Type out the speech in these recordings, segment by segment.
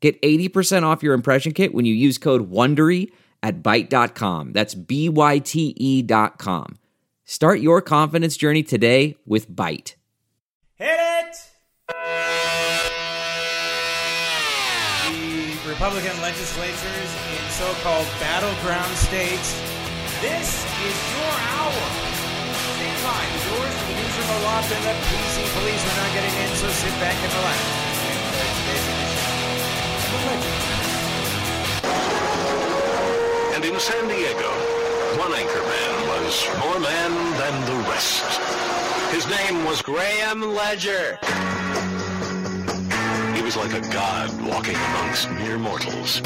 Get 80% off your impression kit when you use code WONDERY at Byte.com. That's B-Y-T-E dot com. Start your confidence journey today with Byte. Hit it! The Republican legislatures in so-called battleground states. This is your hour. Stay by. The doors to the newsroom are locked and the PC police are not getting in, so sit back and relax. And in San Diego, one anchor man was more man than the rest. His name was Graham Ledger. He was like a god walking amongst mere mortals.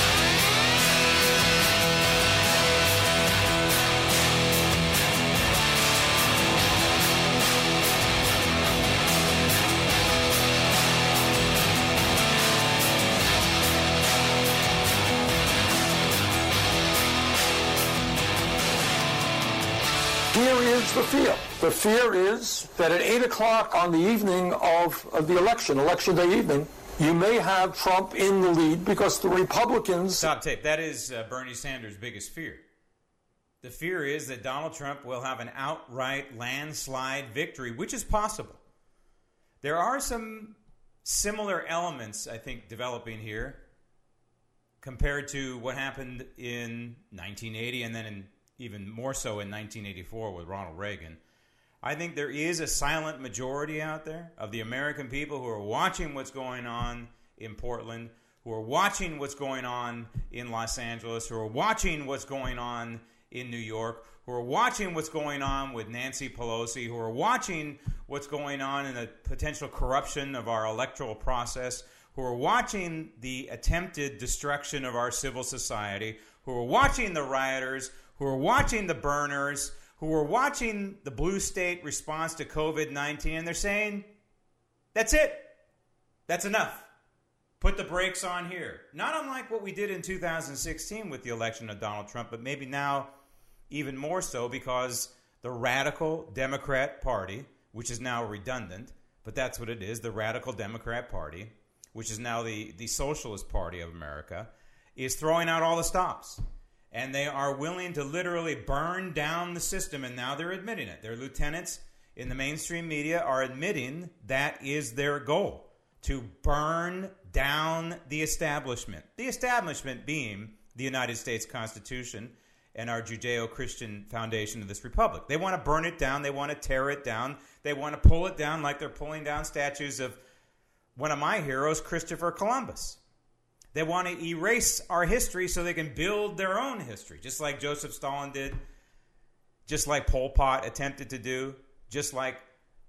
Is the fear. The fear is that at 8 o'clock on the evening of, of the election, election day evening, you may have Trump in the lead because the Republicans. Stop tape. That is uh, Bernie Sanders' biggest fear. The fear is that Donald Trump will have an outright landslide victory, which is possible. There are some similar elements, I think, developing here compared to what happened in 1980 and then in even more so in 1984 with Ronald Reagan. I think there is a silent majority out there of the American people who are watching what's going on in Portland, who are watching what's going on in Los Angeles, who are watching what's going on in New York, who are watching what's going on with Nancy Pelosi, who are watching what's going on in the potential corruption of our electoral process, who are watching the attempted destruction of our civil society, who are watching the rioters, who are watching the burners, who are watching the blue state response to COVID 19, and they're saying, that's it. That's enough. Put the brakes on here. Not unlike what we did in 2016 with the election of Donald Trump, but maybe now even more so because the radical Democrat Party, which is now redundant, but that's what it is the radical Democrat Party, which is now the, the Socialist Party of America, is throwing out all the stops and they are willing to literally burn down the system, and now they're admitting it. Their lieutenants in the mainstream media are admitting that is their goal to burn down the establishment. The establishment being the United States Constitution and our Judeo Christian foundation of this republic. They want to burn it down, they want to tear it down, they want to pull it down like they're pulling down statues of one of my heroes, Christopher Columbus. They want to erase our history so they can build their own history, just like Joseph Stalin did, just like Pol Pot attempted to do, just like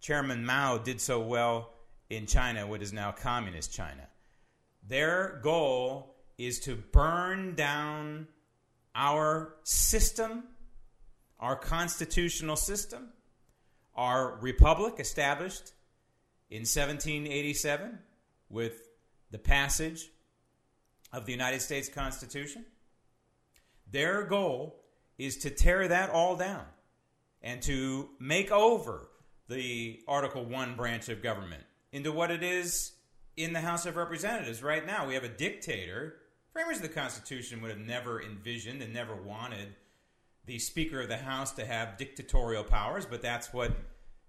Chairman Mao did so well in China, what is now communist China. Their goal is to burn down our system, our constitutional system, our republic established in 1787 with the passage of the United States Constitution. Their goal is to tear that all down and to make over the Article 1 branch of government into what it is in the House of Representatives right now. We have a dictator. Framers of the Constitution would have never envisioned and never wanted the Speaker of the House to have dictatorial powers, but that's what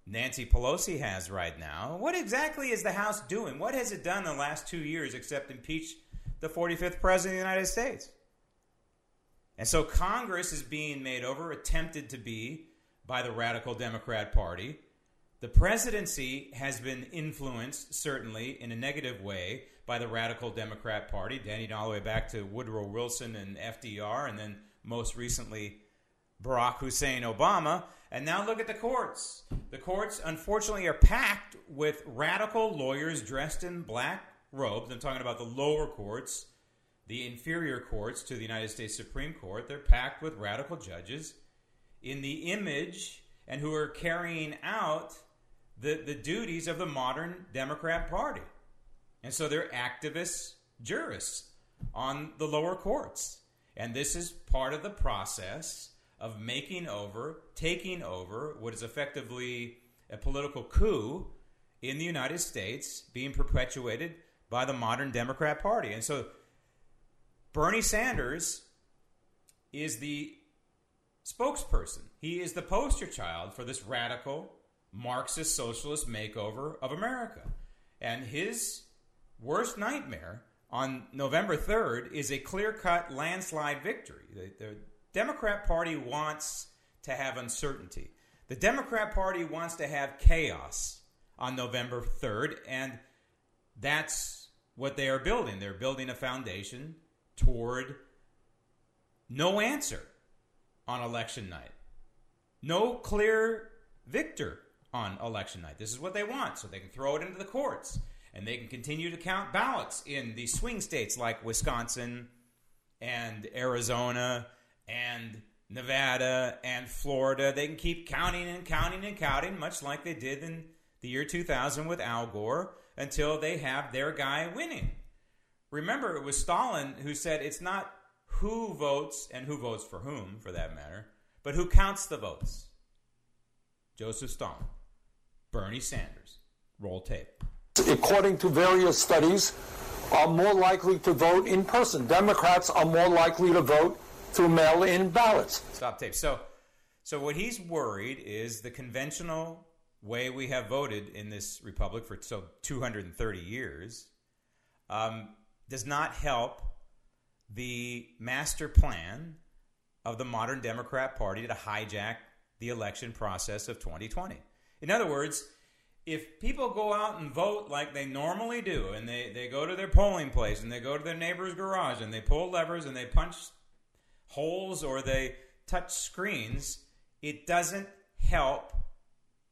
Nancy Pelosi has right now. What exactly is the House doing? What has it done in the last two years except impeach the 45th president of the United States. And so Congress is being made over, attempted to be by the radical Democrat Party. The presidency has been influenced, certainly, in a negative way by the radical Democrat Party, dating all the way back to Woodrow Wilson and FDR, and then most recently Barack Hussein Obama. And now look at the courts. The courts, unfortunately, are packed with radical lawyers dressed in black robes. I'm talking about the lower courts, the inferior courts to the United States Supreme Court, they're packed with radical judges in the image and who are carrying out the, the duties of the modern Democrat Party. And so they're activists, jurists on the lower courts. And this is part of the process of making over, taking over what is effectively a political coup in the United States being perpetuated by the modern Democrat Party. And so Bernie Sanders is the spokesperson. He is the poster child for this radical Marxist socialist makeover of America. And his worst nightmare on November 3rd is a clear cut landslide victory. The, the, Democrat Party wants to have uncertainty. The Democrat Party wants to have chaos on November 3rd, and that's what they are building. They're building a foundation toward no answer on election night, no clear victor on election night. This is what they want, so they can throw it into the courts and they can continue to count ballots in the swing states like Wisconsin and Arizona and Nevada and Florida. They can keep counting and counting and counting, much like they did in the year 2000 with Al Gore, until they have their guy winning. Remember, it was Stalin who said it's not who votes and who votes for whom, for that matter, but who counts the votes. Joseph Stalin, Bernie Sanders, roll tape. According to various studies, are more likely to vote in person. Democrats are more likely to vote through mail-in ballots. Stop tape. So, so what he's worried is the conventional way we have voted in this republic for so 230 years um, does not help the master plan of the modern Democrat Party to hijack the election process of 2020. In other words, if people go out and vote like they normally do, and they, they go to their polling place and they go to their neighbor's garage and they pull levers and they punch holes or they touch screens, it doesn't help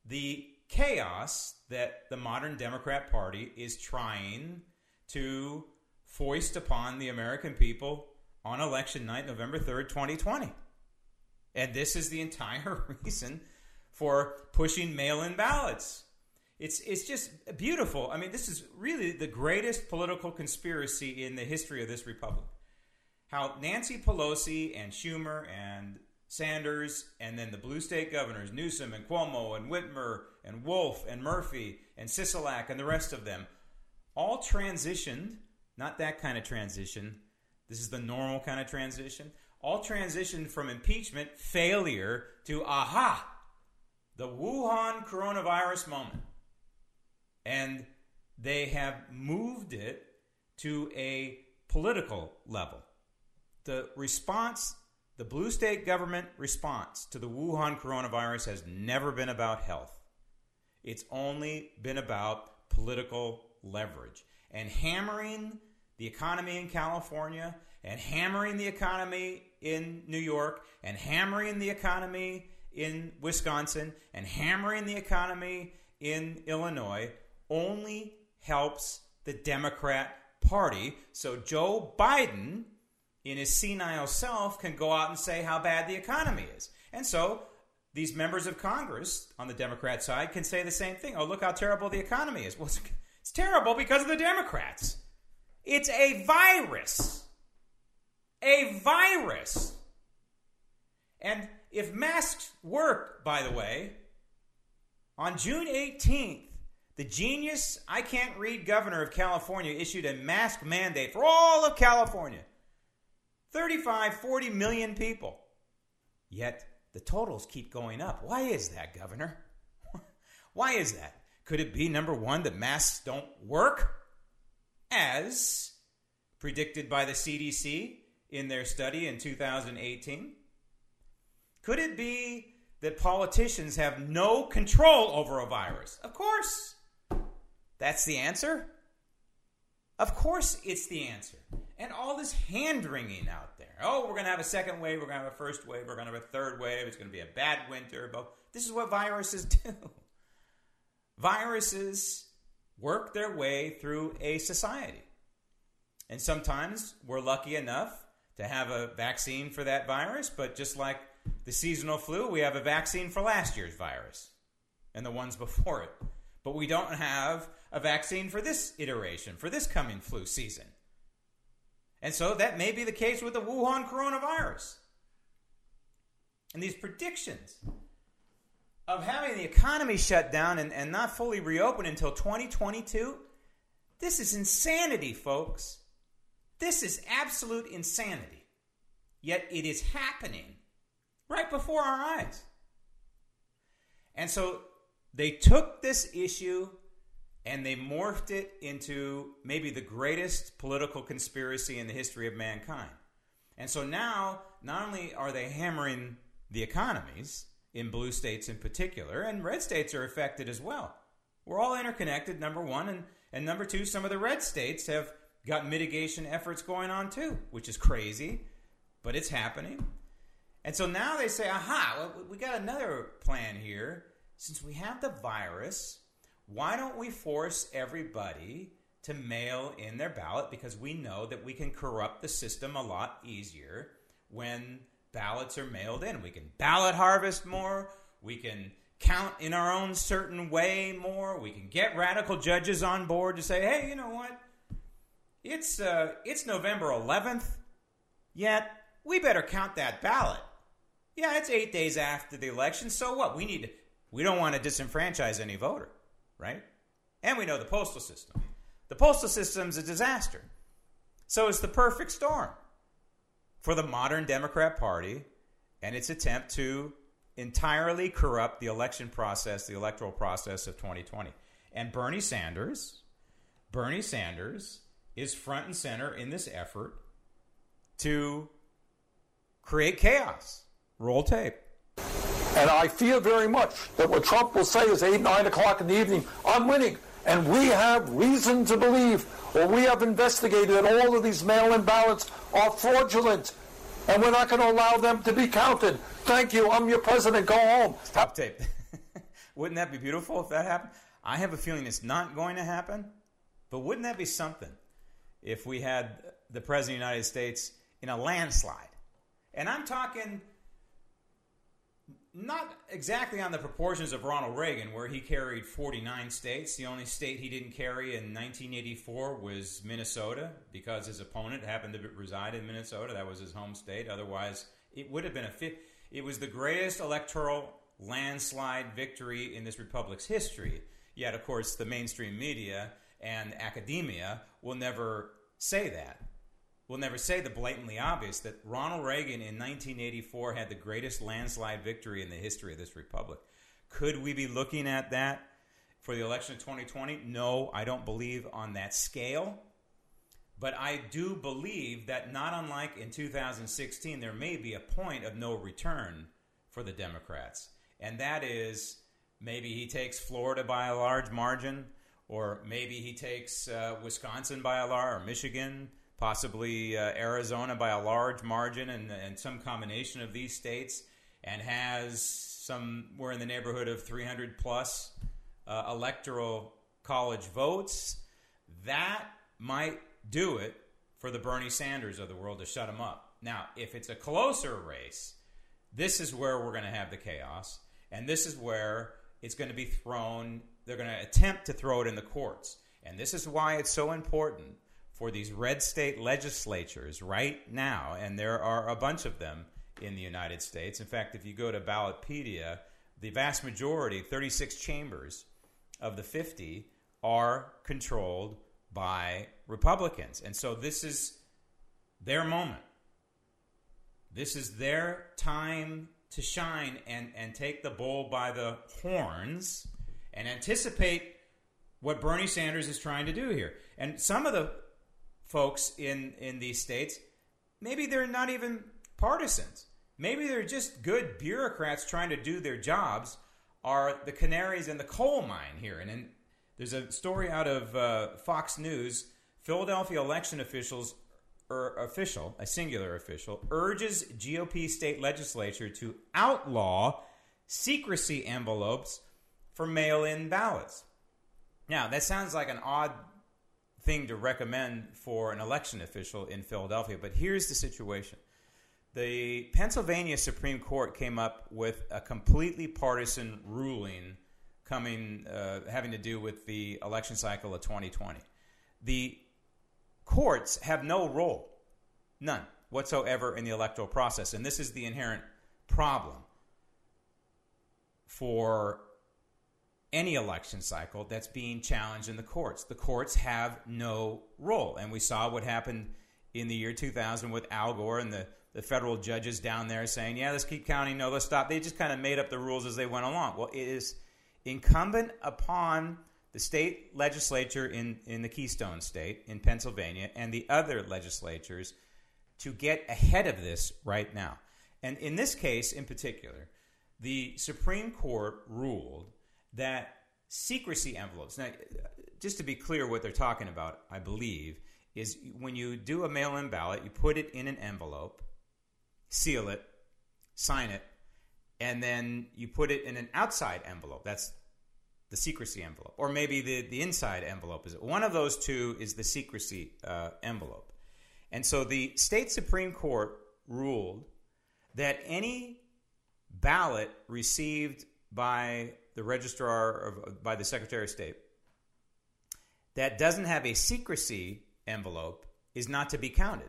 the chaos that the modern Democrat Party is trying to foist upon the American people on election night, November 3rd, 2020. And this is the entire reason for pushing mail in ballots. It's, it's just beautiful. I mean, this is really the greatest political conspiracy in the history of this republic how Nancy Pelosi and Schumer and Sanders and then the blue state governors, Newsom and Cuomo and Whitmer and Wolf and Murphy and Sisolak and the rest of them, all transitioned, not that kind of transition. This is the normal kind of transition. All transitioned from impeachment failure to aha, the Wuhan coronavirus moment. And they have moved it to a political level the response, the blue state government response to the Wuhan coronavirus has never been about health. It's only been about political leverage and hammering the economy in California and hammering the economy in New York and hammering the economy in Wisconsin and hammering the economy in Illinois only helps the Democrat Party. So Joe Biden in his senile self can go out and say how bad the economy is. And so these members of Congress on the Democrat side can say the same thing. Oh, look how terrible the economy is. Well, it's, terrible because of the Democrats. It's a virus. A virus. And if masks work, by the way, on June 18th, the genius, I can't read governor of California issued a mask mandate for all of California. 35, 40 million people. Yet the totals keep going up. Why is that, Governor? Why is that? Could it be number one, that masks don't work? As predicted by the CDC in their study in 2018? Could it be that politicians have no control over a virus? Of course. That's the answer. Of course, it's the answer and all this hand wringing out there. Oh, we're going to have a second wave. We're going to have a first wave. We're going to have a third wave. It's going to be a bad winter. But this is what viruses do. Viruses work their way through a society. And sometimes we're lucky enough to have a vaccine for that virus, but just like the seasonal flu, we have a vaccine for last year's virus and the ones before it. But we don't have a vaccine for this iteration, for this coming flu season. And so that may be the case with the Wuhan coronavirus. And these predictions of having the economy shut down and, and not fully reopen until 2022, this is insanity, folks. This is absolute insanity. Yet it is happening right before our eyes. And so they took this issue and they morphed it into maybe the greatest political conspiracy in the history of mankind. And so now, not only are they hammering the economies in blue states in particular, and red states are affected as well. We're all interconnected, number one. And, and number two, some of the red states have got mitigation efforts going on too, which is crazy, but it's happening. And so now they say, aha, we got another plan here. Since we have the virus, why don't we force everybody to mail in their ballot? Because we know that we can corrupt the system a lot easier when ballots are mailed in. We can ballot harvest more. We can count in our own certain way more. We can get radical judges on board to say, hey, you know what? It's uh, it's November 11th, yet we better count that ballot. Yeah, it's eight days after the election. So what? We need we don't want to disenfranchise any voter, right? And we know the postal system. The postal system's a disaster. So it's the perfect storm for the modern Democrat Party and its attempt to entirely corrupt the election process, the electoral process of 2020. And Bernie Sanders, Bernie Sanders is front and center in this effort to create chaos. Roll tape. And I fear very much that what Trump will say is 8, 9 o'clock in the evening, I'm winning. And we have reason to believe, or we have investigated that all of these mail-in ballots are fraudulent. And we're not going to allow them to be counted. Thank you. I'm your president. Go home. Stop tape. wouldn't that be beautiful if that happened? I have a feeling it's not going to happen. But wouldn't that be something if we had the president of the United States in a landslide? And I'm talking not exactly on the proportions of Ronald Reagan, where he carried 49 states. The only state he didn't carry in 1984 was Minnesota because his opponent happened to reside in Minnesota. That was his home state. Otherwise, it would have been a. It was the greatest electoral landslide victory in this republic's history. Yet, of course, the mainstream media and academia will never say that will never say the blatantly obvious that Ronald Reagan in 1984 had the greatest landslide victory in the history of this republic. Could we be looking at that for the election of 2020? No, I don't believe on that scale. But I do believe that, not unlike in 2016, there may be a point of no return for the Democrats. And that is maybe he takes Florida by a large margin, or maybe he takes uh, Wisconsin by a large, or Michigan possibly uh, Arizona by a large margin, and, and some combination of these states, and has somewhere in the neighborhood of 300 plus uh, electoral college votes, that might do it for the Bernie Sanders of the world to shut him up. Now, if it's a closer race, this is where we're going to have the chaos, and this is where it's going to be thrown. They're going to attempt to throw it in the courts. And this is why it's so important for these red state legislatures right now, and there are a bunch of them in the United States. In fact, if you go to Ballotpedia, the vast majority, 36 chambers of the 50, are controlled by Republicans. And so this is their moment. This is their time to shine and, and take the bull by the horns and anticipate what Bernie Sanders is trying to do here. And some of the folks in in these states, maybe they're not even partisans. Maybe they're just good bureaucrats trying to do their jobs. Are the canaries in the coal mine here? And, and there's a story out of uh, Fox News. Philadelphia election officials or er, official, a singular official, urges GOP state legislature to outlaw secrecy envelopes for mail in ballots. Now, that sounds like an odd thing to recommend for an election official in Philadelphia. But here's the situation the Pennsylvania Supreme Court came up with a completely partisan ruling coming uh, having to do with the election cycle of 2020. The courts have no role, none whatsoever in the electoral process, and this is the inherent problem for any election cycle that's being challenged in the courts. The courts have no role. And we saw what happened in the year 2000 with Al Gore and the, the federal judges down there saying, yeah, let's keep counting, no, let's stop. They just kind of made up the rules as they went along. Well, it is incumbent upon the state legislature in, in the Keystone State, in Pennsylvania, and the other legislatures to get ahead of this right now. And in this case in particular, the Supreme Court ruled that secrecy envelopes. Now, just to be clear, what they're talking about, I believe, is when you do a mail in ballot, you put it in an envelope, seal it, sign it, and then you put it in an outside envelope. That's the secrecy envelope. Or maybe the, the inside envelope is it. One of those two is the secrecy uh, envelope. And so the state Supreme Court ruled that any ballot received by the registrar of, by the Secretary of State that doesn't have a secrecy envelope is not to be counted.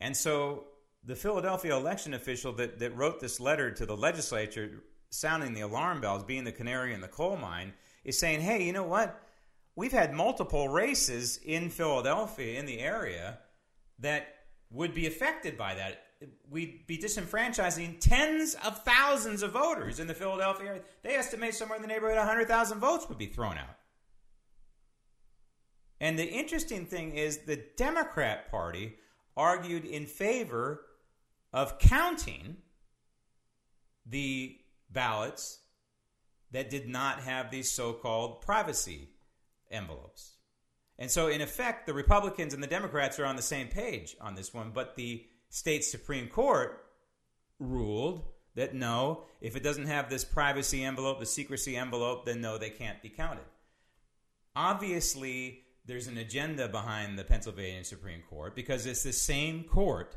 And so the Philadelphia election official that, that wrote this letter to the legislature sounding the alarm bells, being the canary in the coal mine, is saying, hey, you know what? We've had multiple races in Philadelphia, in the area, that would be affected by that we'd be disenfranchising tens of thousands of voters in the Philadelphia area. They estimate somewhere in the neighborhood of 100,000 votes would be thrown out. And the interesting thing is the Democrat Party argued in favor of counting the ballots that did not have these so called privacy envelopes. And so, in effect, the Republicans and the Democrats are on the same page on this one, but the state Supreme Court ruled that no, if it doesn't have this privacy envelope, the secrecy envelope, then no, they can't be counted. Obviously, there's an agenda behind the Pennsylvania Supreme Court because it's the same court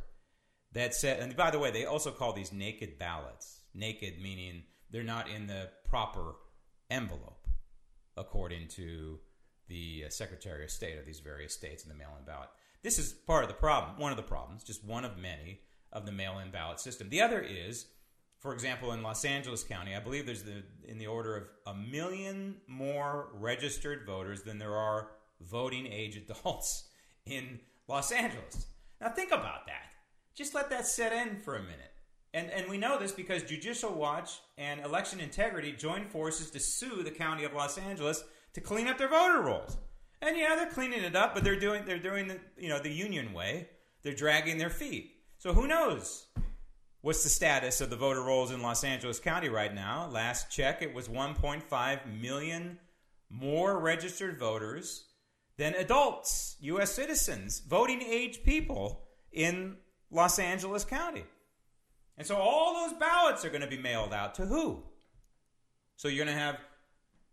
that said, and by the way, they also call these naked ballots. Naked meaning they're not in the proper envelope, according to the uh, Secretary of State of these various states in the mail in ballot. This is part of the problem, one of the problems, just one of many of the mail in ballot system. The other is, for example, in Los Angeles County, I believe there's the, in the order of a million more registered voters than there are voting age adults in Los Angeles. Now, think about that. Just let that set in for a minute. And, and we know this because Judicial Watch and Election Integrity joined forces to sue the county of Los Angeles to clean up their voter rolls. And yeah, they're cleaning it up, but they're doing they're doing the you know the union way. They're dragging their feet. So who knows? What's the status of the voter rolls in Los Angeles County right now? Last check, it was 1.5 million more registered voters than adults, U.S. citizens, voting age people in Los Angeles County. And so all those ballots are going to be mailed out to who? So you're going to have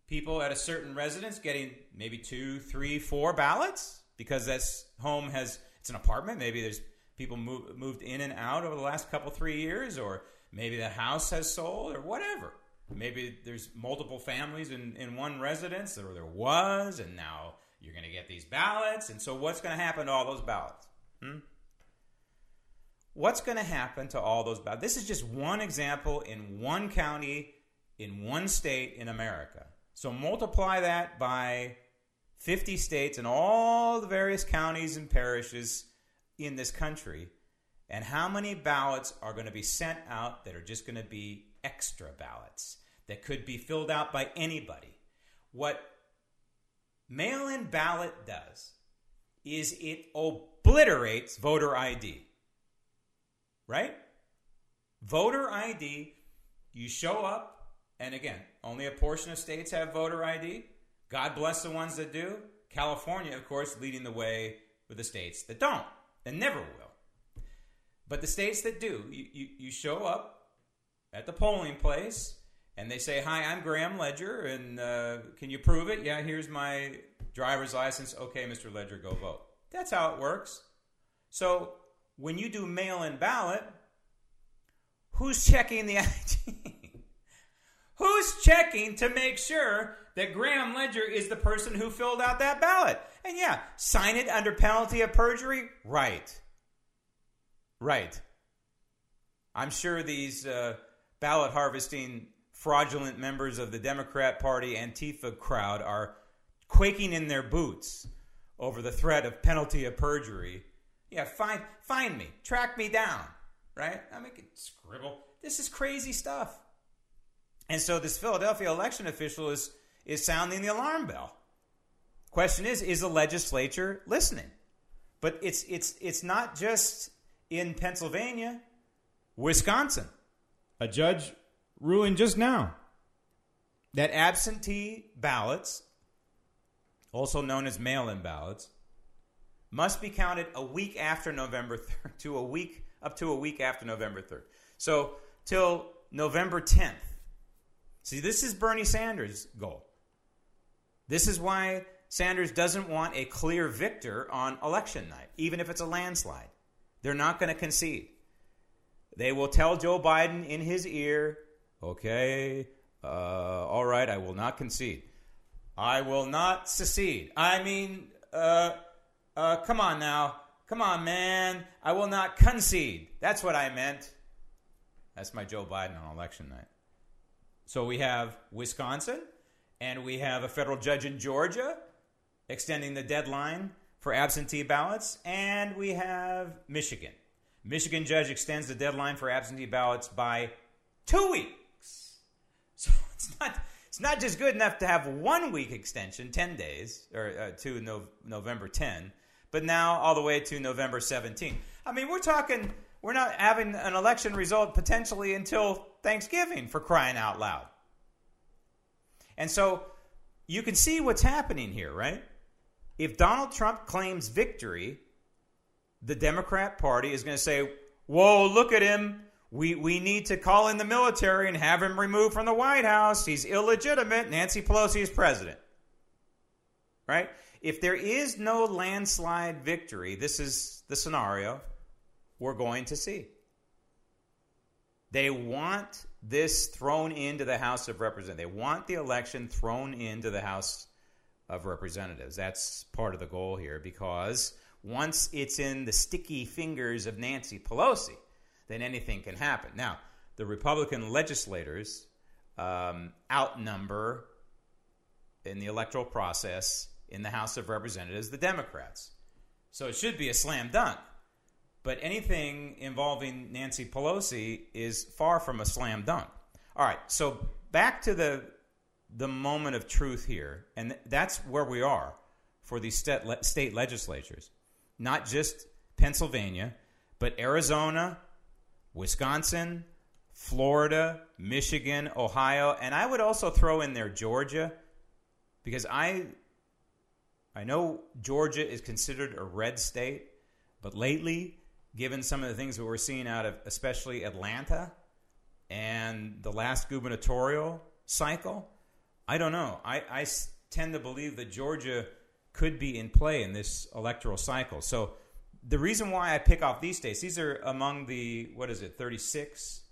people at a certain residence getting maybe two, three, four ballots because this home has it's an apartment. Maybe there's people move, moved in and out over the last couple three years, or maybe the house has sold, or whatever. Maybe there's multiple families in, in one residence, or there was, and now you're going to get these ballots. And so, what's going to happen to all those ballots? Hmm? What's going to happen to all those ballots? This is just one example in one county, in one state in America. So multiply that by 50 states and all the various counties and parishes in this country, and how many ballots are going to be sent out that are just going to be extra ballots that could be filled out by anybody. What mail in ballot does is it obliterates voter ID. Right? Voter ID, you show up, and again, only a portion of states have voter ID. God bless the ones that do. California, of course, leading the way with the states that don't and never will. But the states that do, you, you, you show up at the polling place and they say, Hi, I'm Graham Ledger, and uh, can you prove it? Yeah, here's my driver's license. Okay, Mr. Ledger, go vote. That's how it works. So when you do mail in ballot, who's checking the ID? Who's checking to make sure that Graham Ledger is the person who filled out that ballot? And yeah, sign it under penalty of perjury? Right. Right. I'm sure these uh, ballot harvesting fraudulent members of the Democrat Party Antifa crowd are quaking in their boots over the threat of penalty of perjury. Yeah, find find me, track me down, right? I mean, scribble. This is crazy stuff. And so this Philadelphia election official is is sounding the alarm bell. Question is, is the legislature listening? But it's it's it's not just in Pennsylvania, Wisconsin. A judge ruling just now that absentee ballots, also known as mail-in ballots, must be counted a week after November 3rd to a week up to a week after November 3rd. So till November 10th. See, this is Bernie Sanders' goal. This is why Sanders doesn't want a clear victor on election night, even if it's a landslide. They're not going to concede. They will tell Joe Biden in his ear, okay, uh, all right, I will not concede. I will not secede. I mean, uh, uh, come on now. Come on, man. I will not concede. That's what I meant. That's my Joe Biden on election night. So we have Wisconsin, and we have a federal judge in Georgia extending the deadline for absentee ballots, and we have Michigan. Michigan judge extends the deadline for absentee ballots by two weeks. So it's not it's not just good enough to have one week extension, ten days, or uh, to no, November 10, but now all the way to November 17. I mean, we're talking we're not having an election result potentially until Thanksgiving for crying out loud. And so you can see what's happening here, right? If Donald Trump claims victory, the Democrat Party is going to say, Whoa, look at him. We, we need to call in the military and have him removed from the White House. He's illegitimate. Nancy Pelosi is president. Right? If there is no landslide victory, this is the scenario we're going to see. They want this thrown into the House of Representatives. They want the election thrown into the House of Representatives. That's part of the goal here because once it's in the sticky fingers of Nancy Pelosi, then anything can happen. Now, the Republican legislators um, outnumber in the electoral process in the House of Representatives the Democrats. So it should be a slam dunk. But anything involving Nancy Pelosi is far from a slam dunk. All right, so back to the the moment of truth here, and that's where we are for these state legislatures, not just Pennsylvania, but Arizona, Wisconsin, Florida, Michigan, Ohio, and I would also throw in there Georgia, because I I know Georgia is considered a red state, but lately, given some of the things that we're seeing out of especially Atlanta and the last gubernatorial cycle, I don't know. I, I tend to believe that Georgia could be in play in this electoral cycle. So the reason why I pick off these states, these are among the, what is it, 36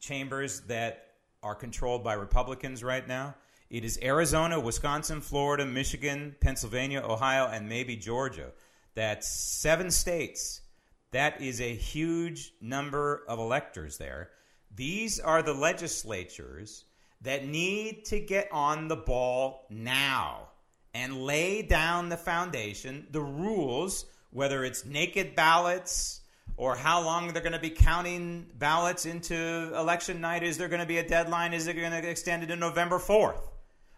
chambers that are controlled by Republicans right now. It is Arizona, Wisconsin, Florida, Michigan, Pennsylvania, Ohio, and maybe Georgia. That's seven states. That is a huge number of electors there. These are the legislatures that need to get on the ball now and lay down the foundation, the rules, whether it's naked ballots or how long they're going to be counting ballots into election night. Is there going to be a deadline? Is it going to extend it to November 4th?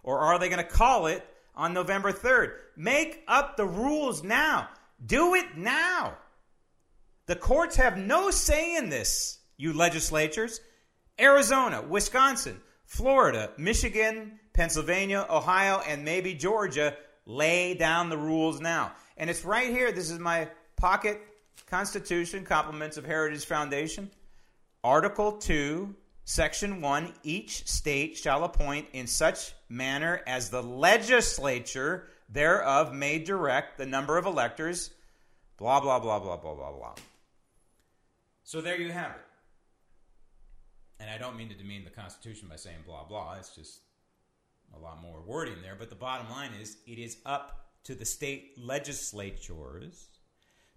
Or are they going to call it on November 3rd? Make up the rules now. Do it now. The courts have no say in this, you legislatures. Arizona, Wisconsin, Florida, Michigan, Pennsylvania, Ohio, and maybe Georgia lay down the rules now. And it's right here. This is my pocket constitution, compliments of Heritage Foundation. Article 2, Section 1 Each state shall appoint in such manner as the legislature thereof may direct the number of electors, blah, blah, blah, blah, blah, blah, blah. So there you have it. And I don't mean to demean the Constitution by saying blah, blah. It's just a lot more wording there. But the bottom line is it is up to the state legislatures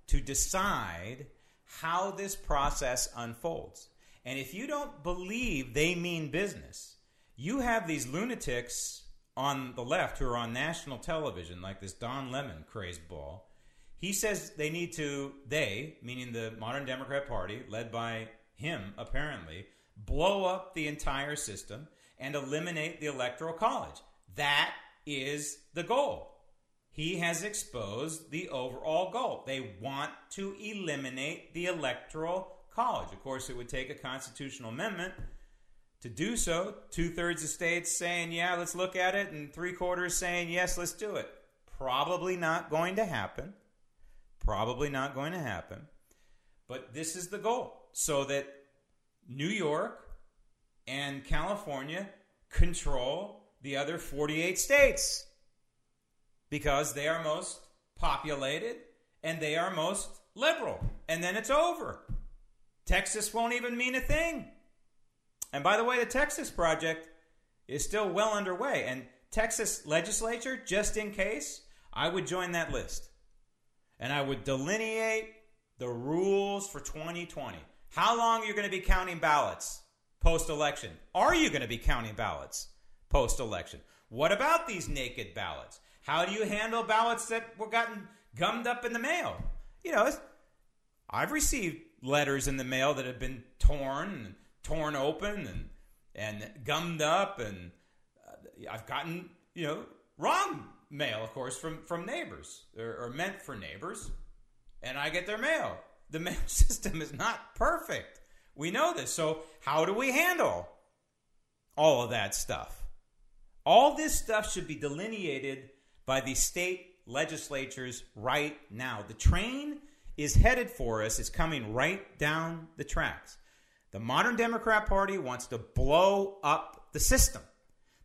to decide how this process unfolds. And if you don't believe they mean business, you have these lunatics on the left who are on national television, like this Don Lemon crazed ball. He says they need to, they, meaning the modern Democrat Party, led by him apparently, blow up the entire system and eliminate the Electoral College. That is the goal. He has exposed the overall goal. They want to eliminate the Electoral College. Of course, it would take a constitutional amendment to do so. Two thirds of states saying, yeah, let's look at it, and three quarters saying, yes, let's do it. Probably not going to happen. Probably not going to happen. But this is the goal so that New York and California control the other 48 states because they are most populated and they are most liberal. And then it's over. Texas won't even mean a thing. And by the way, the Texas project is still well underway. And Texas legislature, just in case, I would join that list. And I would delineate the rules for 2020. How long are you going to be counting ballots post election? Are you going to be counting ballots post election? What about these naked ballots? How do you handle ballots that were gotten gummed up in the mail? You know, I've received letters in the mail that have been torn and torn open and and gummed up, and uh, I've gotten you know wrong mail, of course, from from neighbors or, or meant for neighbors, and I get their mail. The mail system is not perfect. We know this. So how do we handle all of that stuff? All this stuff should be delineated by the state legislatures right now. The train is headed for us, it's coming right down the tracks. The modern Democrat Party wants to blow up the system.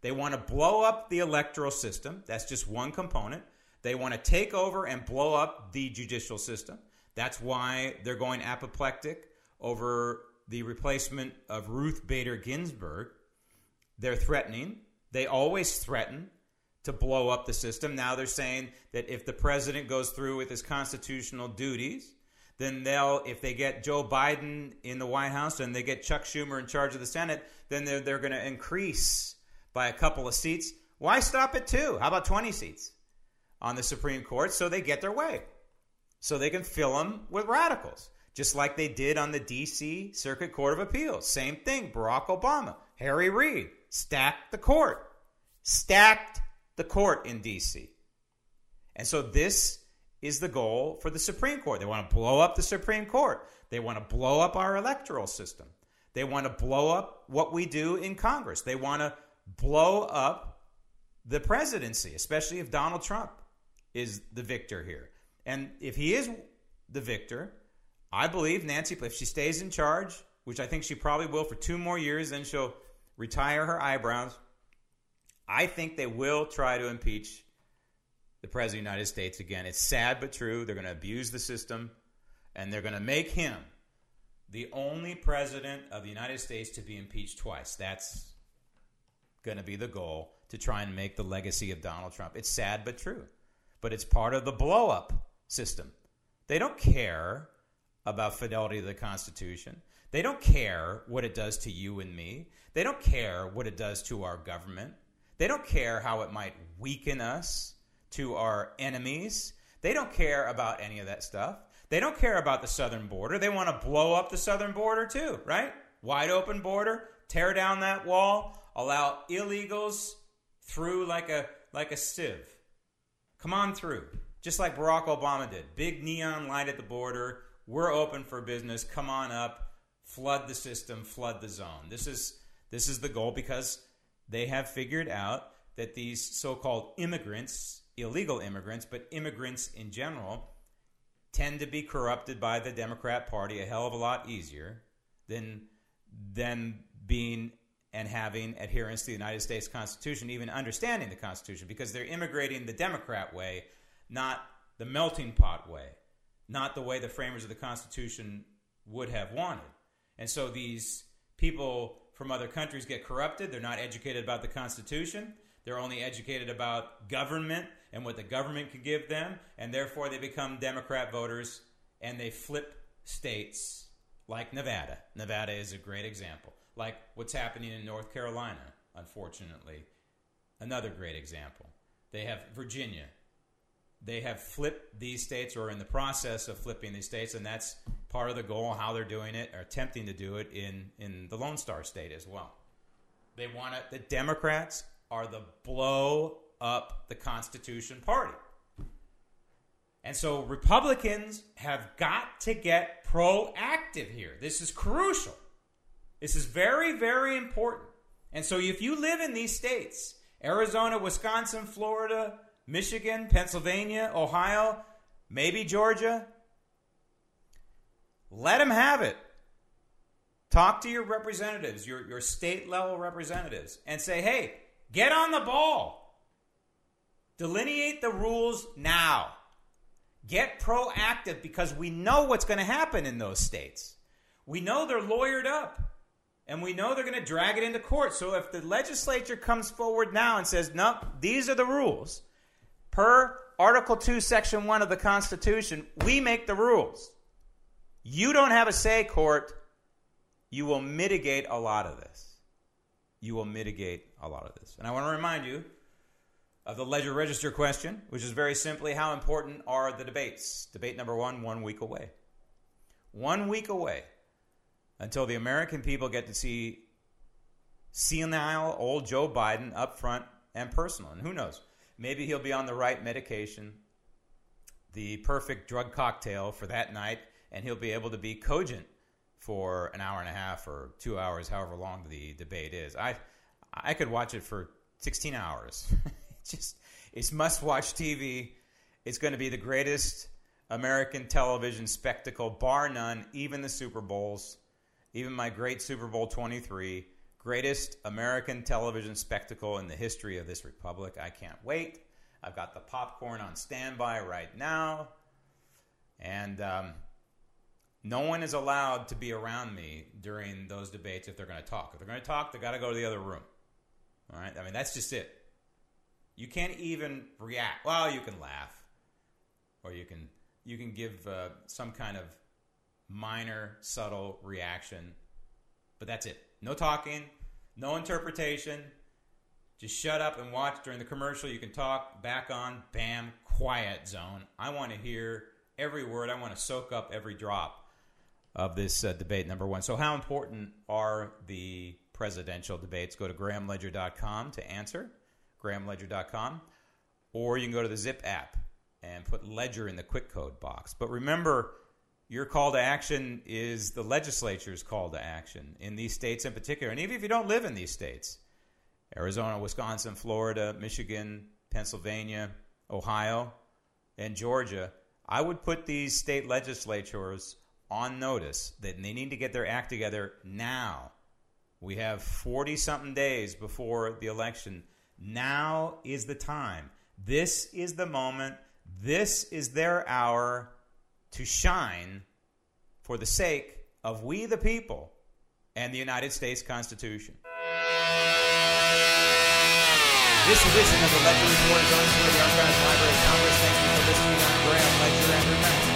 They want to blow up the electoral system. That's just one component. They want to take over and blow up the judicial system. That's why they're going apoplectic over the replacement of Ruth Bader Ginsburg. They're threatening. They always threaten to blow up the system. Now they're saying that if the president goes through with his constitutional duties, then they'll, if they get Joe Biden in the White House and they get Chuck Schumer in charge of the Senate, then they're, they're going to increase by a couple of seats. Why stop at two? How about 20 seats on the Supreme Court so they get their way? So they can fill them with radicals, just like they did on the D.C. Circuit Court of Appeals. Same thing. Barack Obama, Harry Reid, stacked the court. Stacked the court in D.C. And so this is the goal for the Supreme Court. They want to blow up the Supreme Court. They want to blow up our electoral system. They want to blow up what we do in Congress. They want to blow up the presidency, especially if Donald Trump is the victor here. And if he is the victor, I believe Nancy, if she stays in charge, which I think she probably will for two more years, then she'll retire her eyebrows. I think they will try to impeach the President of the United States again. It's sad but true. They're going to abuse the system, and they're going to make him the only president of the United States to be impeached twice. That's going to be the goal to try and make the legacy of Donald Trump. It's sad but true. But it's part of the blow up system. They don't care about fidelity to the Constitution. They don't care what it does to you and me. They don't care what it does to our government. They don't care how it might weaken us to our enemies. They don't care about any of that stuff. They don't care about the southern border. They want to blow up the southern border too, right? Wide open border, tear down that wall, allow illegals through like a like a sieve. Come on through. Just like Barack Obama did. Big neon light at the border. We're open for business. Come on up. Flood the system, flood the zone. This is this is the goal because they have figured out that these so called immigrants, illegal immigrants, but immigrants in general, tend to be corrupted by the Democrat Party a hell of a lot easier than, than being and having adherence to the United States Constitution, even understanding the Constitution, because they're immigrating the Democrat way, not the melting pot way, not the way the framers of the Constitution would have wanted. And so these people from other countries get corrupted. They're not educated about the Constitution. They're only educated about government and what the government can give them, and therefore they become Democrat voters and they flip states like Nevada. Nevada is a great example. Like what's happening in North Carolina, unfortunately. Another great example. They have Virginia. They have flipped these states or are in the process of flipping these states, and that's part of the goal, how they're doing it, or attempting to do it in, in the Lone Star State as well. They want it, the Democrats are the blow up the Constitution party. And so Republicans have got to get proactive here. This is crucial. This is very, very important. And so if you live in these states, Arizona, Wisconsin, Florida, Michigan, Pennsylvania, Ohio, maybe Georgia, let them have it. Talk to your representatives, your, your state level representatives, and say, hey, get on the ball. Delineate the rules now. Get proactive because we know what's going to happen in those states. We know they're lawyered up and we know they're going to drag it into court. So if the legislature comes forward now and says, nope, these are the rules, per Article 2, Section 1 of the Constitution, we make the rules. You don't have a say, court. You will mitigate a lot of this. You will mitigate a lot of this. And I want to remind you of the Ledger Register question, which is very simply how important are the debates? Debate number one, one week away. One week away until the American people get to see senile old Joe Biden up front and personal. And who knows? Maybe he'll be on the right medication, the perfect drug cocktail for that night, and he'll be able to be cogent for an hour and a half or two hours, however long the debate is. I I could watch it for 16 hours. it's just it's must watch TV. It's going to be the greatest American television spectacle, bar none. Even the Super Bowls, even my great Super Bowl 23, greatest American television spectacle in the history of this republic. I can't wait. I've got the popcorn on standby right now, and um, no one is allowed to be around me during those debates if they're going to talk. If they're going to talk, they got to go to the other room. All right? I mean, that's just it. You can't even react. Well, you can laugh, or you can you can give uh, some kind of minor, subtle reaction, but that's it. No talking, no interpretation. Just shut up and watch during the commercial. You can talk. Back on. Bam. Quiet zone. I want to hear every word. I want to soak up every drop of this uh, debate. Number one. So, how important are the presidential debates? Go to grahamledger.com to answer. grahamledger.com, or you can go to the Zip app and put Ledger in the quick code box. But remember, your call to action is the legislature's call to action in these states in particular. And even if you don't live in these states, Arizona, Wisconsin, Florida, Michigan, Pennsylvania, Ohio, and Georgia, I would put these state legislatures on notice that they need to get their act together now. We have 40 something days before the election. Now is the time. This is the moment. This is their hour to shine for the sake of we the people and the United States Constitution. This edition of the Ledger Report is on the Archives Library of Congress. Thank you for listening. I'm Graham Ledger, and remember,